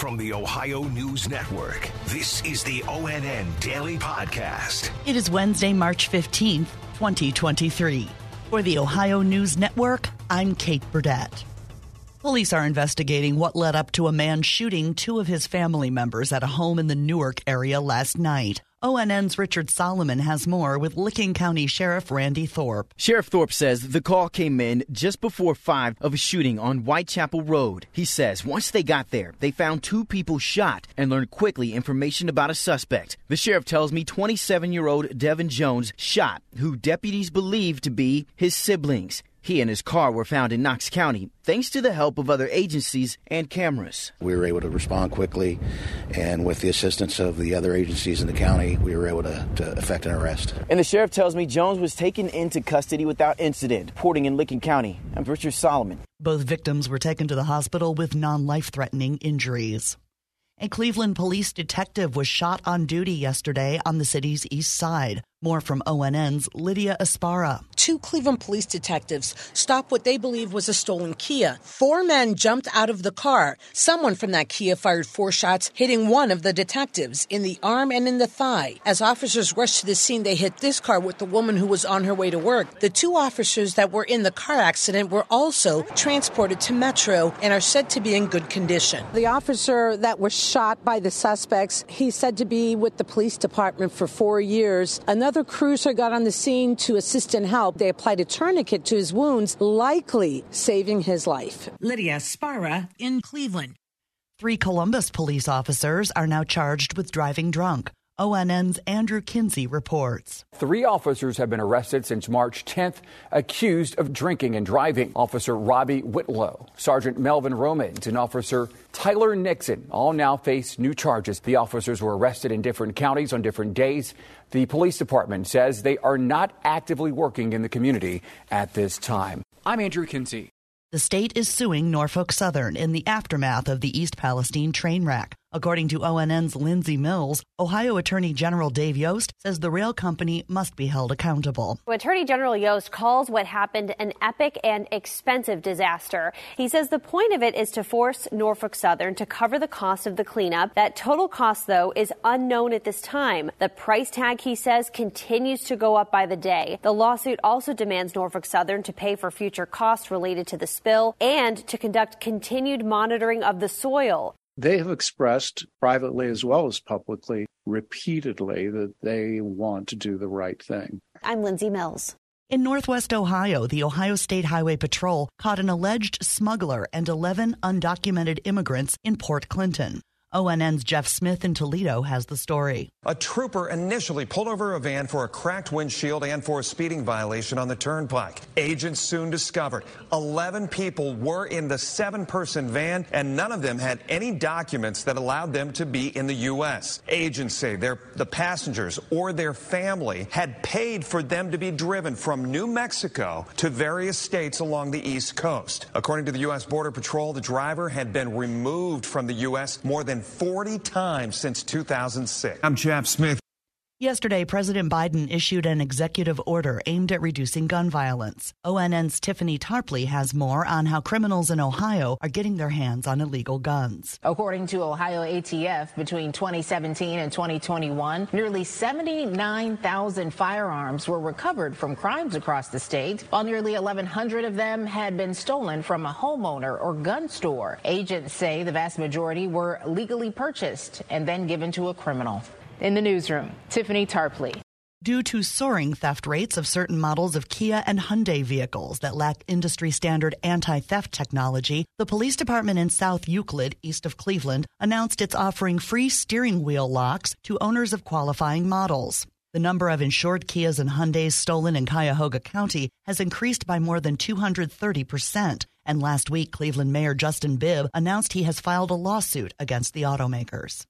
From the Ohio News Network, this is the ONN Daily Podcast. It is Wednesday, March 15th, 2023. For the Ohio News Network, I'm Kate Burdett. Police are investigating what led up to a man shooting two of his family members at a home in the Newark area last night. ONN's Richard Solomon has more with Licking County Sheriff Randy Thorp. Sheriff Thorp says the call came in just before 5 of a shooting on Whitechapel Road. He says once they got there, they found two people shot and learned quickly information about a suspect. The sheriff tells me 27 year old Devin Jones shot, who deputies believe to be his siblings. He and his car were found in Knox County thanks to the help of other agencies and cameras. We were able to respond quickly, and with the assistance of the other agencies in the county, we were able to, to effect an arrest. And the sheriff tells me Jones was taken into custody without incident, reporting in Licking County. I'm Richard Solomon. Both victims were taken to the hospital with non life threatening injuries. A Cleveland police detective was shot on duty yesterday on the city's east side. More from ONN's Lydia Esparra. Two Cleveland police detectives stopped what they believe was a stolen Kia. Four men jumped out of the car. Someone from that Kia fired four shots, hitting one of the detectives in the arm and in the thigh. As officers rushed to the scene, they hit this car with the woman who was on her way to work. The two officers that were in the car accident were also transported to Metro and are said to be in good condition. The officer that was shot by the suspects, he's said to be with the police department for four years. Another Another cruiser got on the scene to assist and help. They applied a tourniquet to his wounds, likely saving his life. Lydia Esparra in Cleveland. Three Columbus police officers are now charged with driving drunk. ONN's Andrew Kinsey reports. Three officers have been arrested since March 10th, accused of drinking and driving. Officer Robbie Whitlow, Sergeant Melvin Romans, and Officer Tyler Nixon all now face new charges. The officers were arrested in different counties on different days. The police department says they are not actively working in the community at this time. I'm Andrew Kinsey. The state is suing Norfolk Southern in the aftermath of the East Palestine train wreck. According to ONN's Lindsay Mills, Ohio Attorney General Dave Yost says the rail company must be held accountable. Attorney General Yost calls what happened an epic and expensive disaster. He says the point of it is to force Norfolk Southern to cover the cost of the cleanup. That total cost, though, is unknown at this time. The price tag, he says, continues to go up by the day. The lawsuit also demands Norfolk Southern to pay for future costs related to the spill and to conduct continued monitoring of the soil. They have expressed privately as well as publicly repeatedly that they want to do the right thing. I'm Lindsay Mills. In Northwest Ohio, the Ohio State Highway Patrol caught an alleged smuggler and 11 undocumented immigrants in Port Clinton. ONN's Jeff Smith in Toledo has the story. A trooper initially pulled over a van for a cracked windshield and for a speeding violation on the turnpike. Agents soon discovered 11 people were in the seven person van and none of them had any documents that allowed them to be in the U.S. Agents say the passengers or their family had paid for them to be driven from New Mexico to various states along the East Coast. According to the U.S. Border Patrol, the driver had been removed from the U.S. more than 40 times since 2006. I'm Jeff Smith. Yesterday, President Biden issued an executive order aimed at reducing gun violence. ONN's Tiffany Tarpley has more on how criminals in Ohio are getting their hands on illegal guns. According to Ohio ATF, between 2017 and 2021, nearly 79,000 firearms were recovered from crimes across the state, while nearly 1,100 of them had been stolen from a homeowner or gun store. Agents say the vast majority were legally purchased and then given to a criminal. In the newsroom, Tiffany Tarpley. Due to soaring theft rates of certain models of Kia and Hyundai vehicles that lack industry standard anti theft technology, the police department in South Euclid, east of Cleveland, announced it's offering free steering wheel locks to owners of qualifying models. The number of insured Kias and Hyundais stolen in Cuyahoga County has increased by more than 230%. And last week, Cleveland Mayor Justin Bibb announced he has filed a lawsuit against the automakers.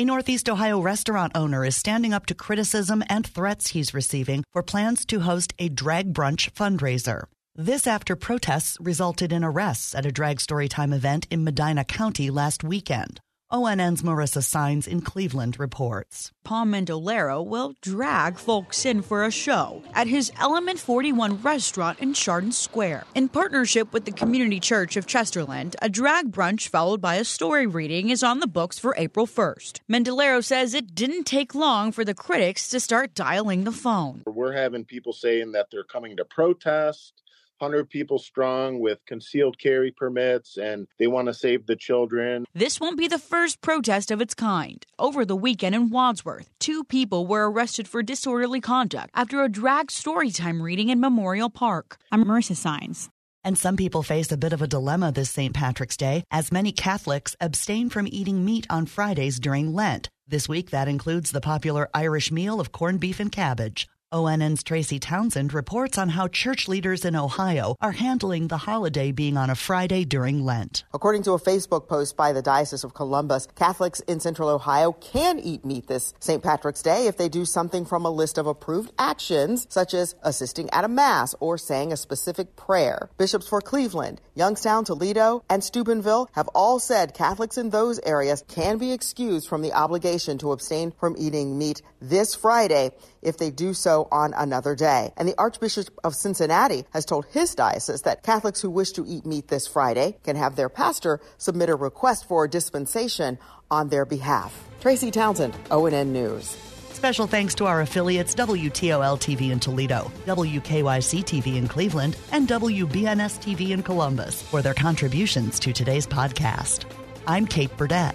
A Northeast Ohio restaurant owner is standing up to criticism and threats he's receiving for plans to host a drag brunch fundraiser. This after protests resulted in arrests at a drag storytime event in Medina County last weekend. ONN's Marissa Saenz in Cleveland reports. Paul Mendolero will drag folks in for a show at his Element 41 restaurant in Chardon Square. In partnership with the Community Church of Chesterland, a drag brunch followed by a story reading is on the books for April 1st. Mendolero says it didn't take long for the critics to start dialing the phone. We're having people saying that they're coming to protest 100 people strong with concealed carry permits and they want to save the children. This won't be the first protest of its kind. Over the weekend in Wadsworth, two people were arrested for disorderly conduct after a drag storytime reading in Memorial Park. I'm Marissa Saenz. And some people face a bit of a dilemma this St. Patrick's Day, as many Catholics abstain from eating meat on Fridays during Lent. This week, that includes the popular Irish meal of corned beef and cabbage. ONN's Tracy Townsend reports on how church leaders in Ohio are handling the holiday being on a Friday during Lent. According to a Facebook post by the Diocese of Columbus, Catholics in central Ohio can eat meat this St. Patrick's Day if they do something from a list of approved actions, such as assisting at a Mass or saying a specific prayer. Bishops for Cleveland, Youngstown, Toledo, and Steubenville have all said Catholics in those areas can be excused from the obligation to abstain from eating meat this Friday if they do so on another day. And the Archbishop of Cincinnati has told his diocese that Catholics who wish to eat meat this Friday can have their pastor submit a request for a dispensation on their behalf. Tracy Townsend, ONN News. Special thanks to our affiliates WTOL TV in Toledo, WKYC TV in Cleveland, and WBNS TV in Columbus for their contributions to today's podcast. I'm Kate Burdett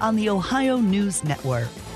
on the Ohio News Network.